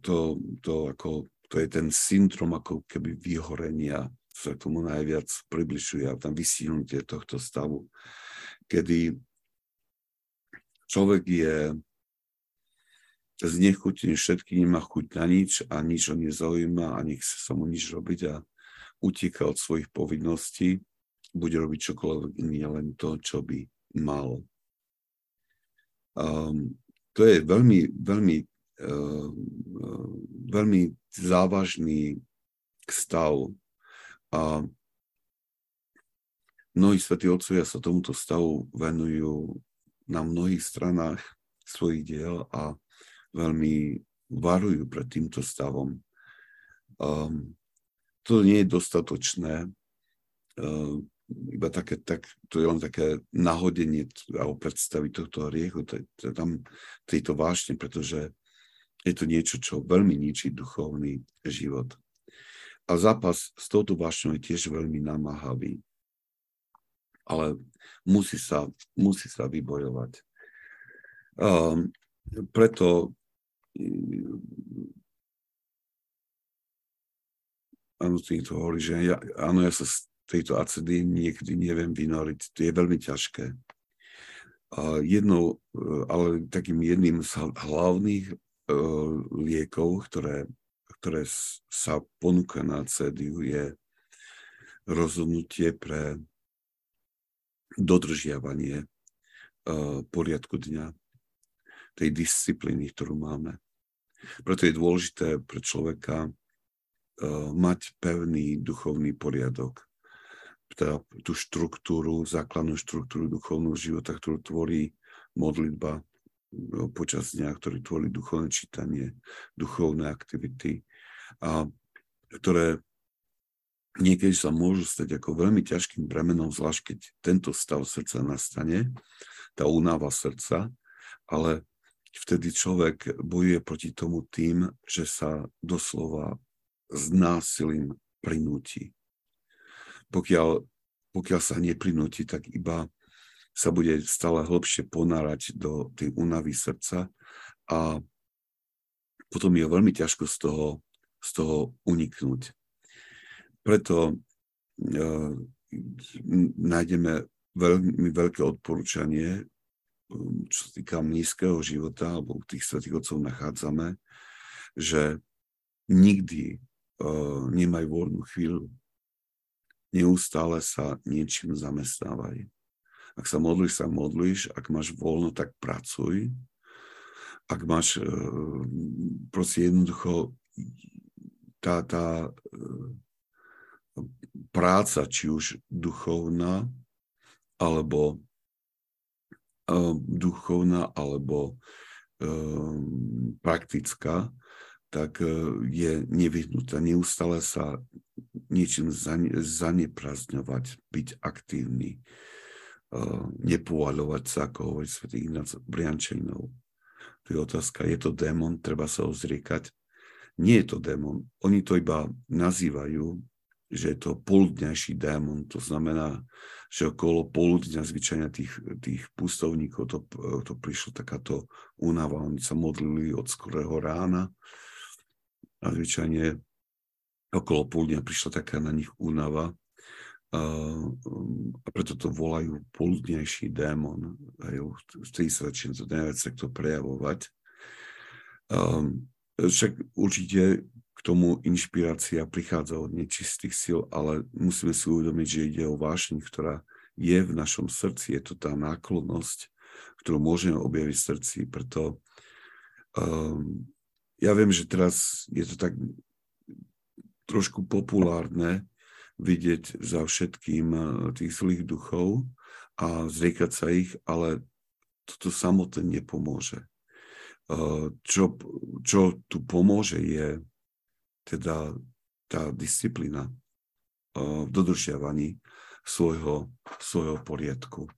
Speaker 1: to, to, ako, to je ten syndrom ako keby vyhorenia, sa tomu najviac približuje a tam vysínutie tohto stavu, kedy človek je znechutený všetkým, nemá chuť na nič a nič ho nezaujíma a nechce sa mu nič robiť a utíka od svojich povinností, bude robiť čokoľvek iné, len to, čo by mal. Um, to je veľmi, veľmi veľmi závažný stav a mnohí svätí otcovia sa tomuto stavu venujú na mnohých stranách svojich diel a veľmi varujú pred týmto stavom. Um, to nie je dostatočné, um, iba také, tak, to je len také nahodenie alebo predstavy tohto hriechu, tam tejto vášne, pretože je to niečo, čo veľmi ničí duchovný život. A zápas s touto vášňou je tiež veľmi namáhavý. Ale musí sa, musí sa vybojovať. Um, preto áno, to hovorí, že ja, áno, ja sa z tejto acedy niekedy neviem vynoriť. To je veľmi ťažké. A jednou, ale takým jedným z hlavných liekov, ktoré, ktoré sa ponúka na CEDIu, je rozhodnutie pre dodržiavanie uh, poriadku dňa, tej disciplíny, ktorú máme. Preto je dôležité pre človeka uh, mať pevný duchovný poriadok, teda tú štruktúru, základnú štruktúru duchovného života, ktorú tvorí modlitba, počas dňa, ktorý tvorí duchovné čítanie, duchovné aktivity, a ktoré niekedy sa môžu stať ako veľmi ťažkým bremenom, zvlášť keď tento stav srdca nastane, tá únava srdca, ale vtedy človek bojuje proti tomu tým, že sa doslova s násilím prinúti. Pokiaľ, pokiaľ sa neprinúti, tak iba sa bude stále hlbšie ponárať do tej únavy srdca a potom je veľmi ťažko z toho, z toho uniknúť. Preto e, nájdeme veľmi veľké odporúčanie, um, čo sa týka nízkeho života, alebo tých svetých otcov nachádzame, že nikdy uh, nemaj voľnú chvíľu. Neustále sa niečím zamestnávaj. Ak sa modlíš, sa modlíš. Ak máš voľno, tak pracuj. Ak máš e, proste jednoducho tá, tá e, práca, či už duchovná, alebo e, duchovná, alebo praktická, tak je nevyhnutá. Neustále sa niečím zaneprazňovať, byť aktívny nepovaľovať sa, ako hovorí svätý Ignác Briančejnov. Tu je otázka, je to démon, treba sa ho zriekať? Nie je to démon. Oni to iba nazývajú, že je to poludňajší démon. To znamená, že okolo poludňa zvyčajne tých, tých pustovníkov to, to prišlo takáto únava. Oni sa modlili od skorého rána a zvyčajne okolo poludňa prišla taká na nich únava a preto to volajú poludnejší démon. v tej sa začína to najviac takto prejavovať. Um, však určite k tomu inšpirácia prichádza od nečistých síl, ale musíme si uvedomiť, že ide o vášeň, ktorá je v našom srdci, je to tá náklonnosť, ktorú môžeme objaviť v srdci, preto um, ja viem, že teraz je to tak trošku populárne vidieť za všetkým uh, tých zlých duchov a zriekať sa ich, ale toto samotné nepomôže. Uh, čo, čo tu pomôže je teda tá disciplína v dodržiavaní svojho, svojho poriadku.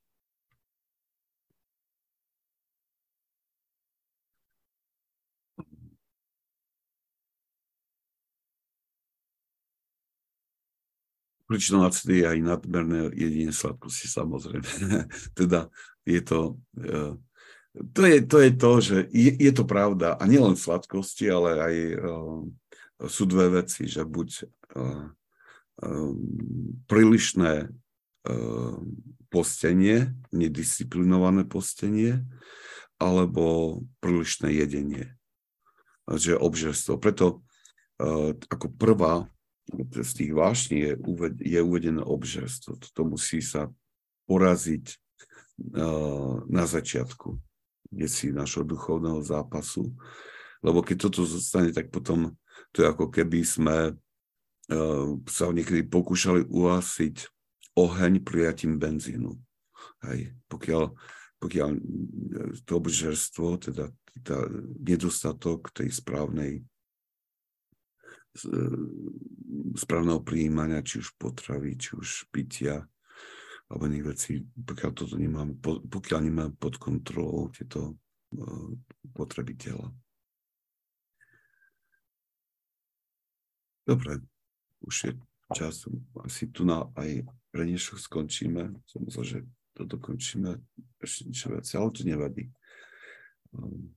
Speaker 1: Acedy je aj nadmerné jedenie sladkosti, samozrejme. teda je to, e, to je, to je to, že je, je to pravda. A nielen sladkosti, ale aj uh, sú dve veci, že buď um, prílišné postenie, nedisciplinované postenie, alebo prílišné jedenie, že obžerstvo. Preto ako prvá z tých vášní je, je uvedené obžerstvo. To musí sa poraziť uh, na začiatku, si našho duchovného zápasu. Lebo keď toto zostane, tak potom to je ako keby sme uh, sa niekedy pokúšali uhasiť oheň prijatím benzínu. Hej. Pokiaľ, pokiaľ e, to obžerstvo, teda tá nedostatok tej správnej e, správneho prijímania, či už potravy, či už pitia, alebo iných vecí, pokiaľ toto nemáme, pokiaľ nemáme pod kontrolou tieto potreby tela. Dobre, už je čas, asi tu na aj pre dnešok skončíme. Som myslel, že to dokončíme ešte niečo viac, ale to nevadí. Um,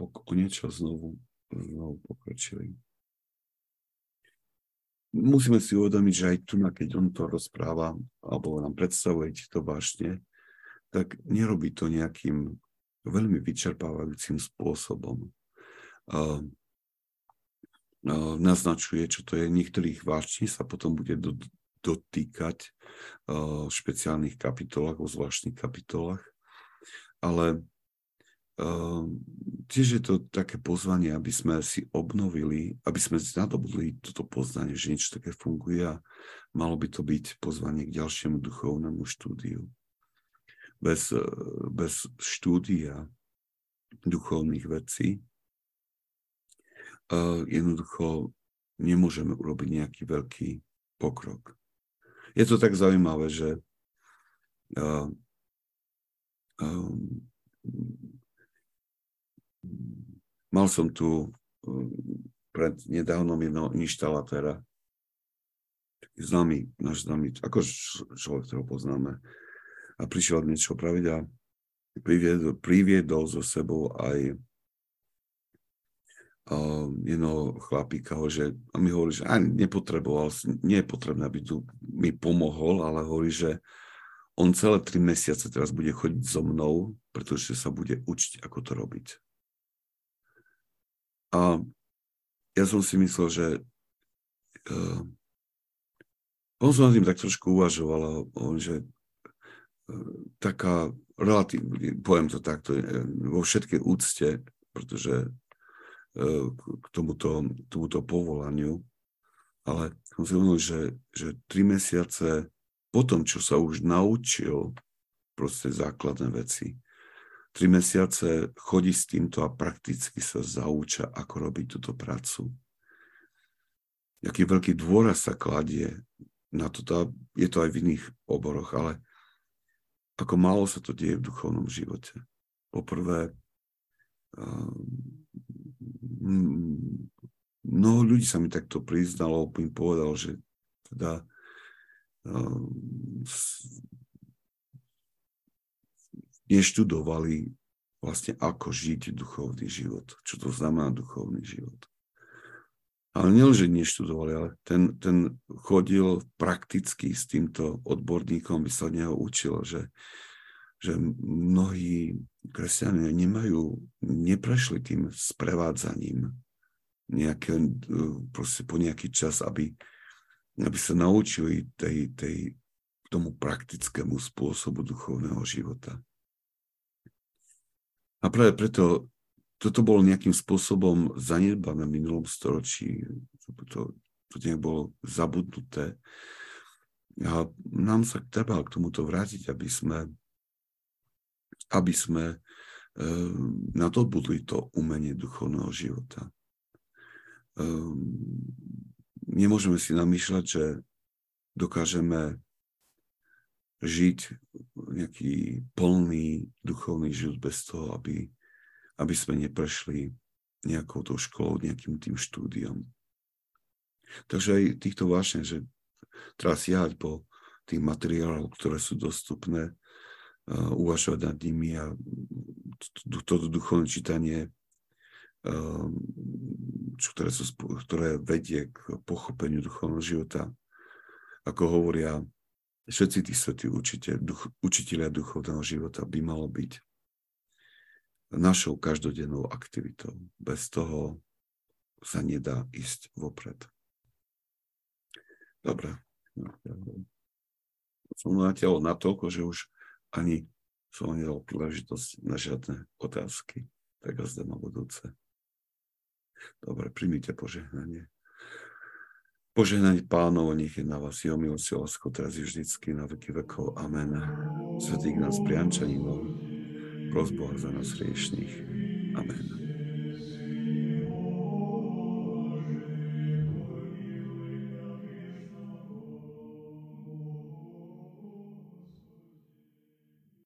Speaker 1: o niečo znovu, znovu pokročili. Musíme si uvedomiť, že aj tu, keď on to rozpráva, alebo nám predstavuje to vážne, tak nerobí to nejakým veľmi vyčerpávajúcim spôsobom. Um, Eh, naznačuje, čo to je. Niektorých vášní sa potom bude do, dotýkať uh, v špeciálnych kapitolách, vo zvláštnych kapitolách. Ale uh, tiež je to také pozvanie, aby sme si obnovili, aby sme nadobudli toto poznanie, že niečo také funguje a malo by to byť pozvanie k ďalšiemu duchovnému štúdiu. Bez, bez štúdia duchovných vecí jednoducho nemôžeme urobiť nejaký veľký pokrok. Je to tak zaujímavé, že um, mal som tu um, pred nedávnom jedného inštalatéra, známy, náš známy, ako človek, ktorého poznáme, a prišiel niečo praviť a priviedol, priviedol so sebou aj uh, jedného chlapíka, že, a mi hovorí, že ani nepotreboval, nie je potrebné, aby tu mi pomohol, ale hovorí, že on celé tri mesiace teraz bude chodiť so mnou, pretože sa bude učiť, ako to robiť. A ja som si myslel, že uh, on som nad tým tak trošku uvažoval, že uh, taká relatívne, poviem to takto, vo všetkej úcte, pretože k tomuto, tomuto povolaniu, ale som si uvedomil, že, že tri mesiace po tom, čo sa už naučil proste základné veci, tri mesiace chodí s týmto a prakticky sa zauča, ako robiť túto prácu. Jaký veľký dôraz sa kladie na to, je to aj v iných oboroch, ale ako málo sa to deje v duchovnom živote. Poprvé, mnoho ľudí sa mi takto priznalo, im povedal, že teda uh, neštudovali vlastne ako žiť duchovný život, čo to znamená duchovný život. Ale nielen, že neštudovali, ale ten, ten chodil prakticky s týmto odborníkom, by sa od neho učil, že, že mnohí kresťania nemajú, neprešli tým sprevádzaním nejaké, proste po nejaký čas, aby, aby sa naučili tej, tej, tomu praktickému spôsobu duchovného života. A práve preto toto bolo nejakým spôsobom zanedbané v minulom storočí. To, to nejak bolo zabudnuté. A nám sa treba k tomuto vrátiť, aby sme, aby sme e, nadobudli to umenie duchovného života. E, nemôžeme si namýšľať, že dokážeme žiť nejaký plný duchovný život bez toho, aby, aby sme neprešli nejakou tou školou, nejakým tým štúdiom. Takže aj týchto vášne, že treba siahať po tých materiálov, ktoré sú dostupné, uh, uvažovať nad nimi a toto duchovné čítanie, uh, ktoré, sú, ktoré vedie k pochopeniu duchovného života, ako hovoria všetci tí svetí učiteľ, duch, učiteľia duchovného života by malo byť našou každodennou aktivitou. Bez toho sa nedá ísť vopred. Dobre. Som natiaľ natoľko, že už ani som nedal príležitosť na žiadne otázky. Tak a zde na budúce. Dobre, primite požehnanie. Požehnanie pánov, nech je na vás jeho milosť, lásko, teraz je vždycky, na veky vekov. Amen. Svetý nás priančaním, prosboha za nás riešných. Amen.